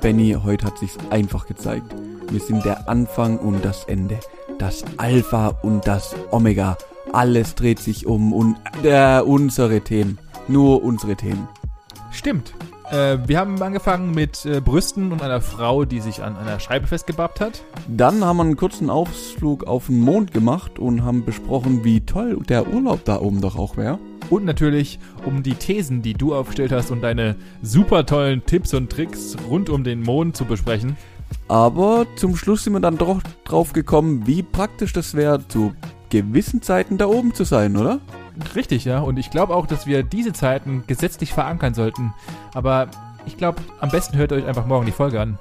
Benny, heute hat sich's einfach gezeigt. Wir sind der Anfang und das Ende. Das Alpha und das Omega. Alles dreht sich um und äh, unsere Themen. Nur unsere Themen. Stimmt. Äh, wir haben angefangen mit äh, Brüsten und einer Frau, die sich an einer Scheibe festgebappt hat. Dann haben wir einen kurzen Ausflug auf den Mond gemacht und haben besprochen, wie toll der Urlaub da oben doch auch wäre. Und natürlich um die Thesen, die du aufgestellt hast und deine super tollen Tipps und Tricks rund um den Mond zu besprechen. Aber zum Schluss sind wir dann doch drauf gekommen, wie praktisch das wäre, zu gewissen Zeiten da oben zu sein, oder? Richtig, ja. Und ich glaube auch, dass wir diese Zeiten gesetzlich verankern sollten. Aber ich glaube, am besten hört euch einfach morgen die Folge an.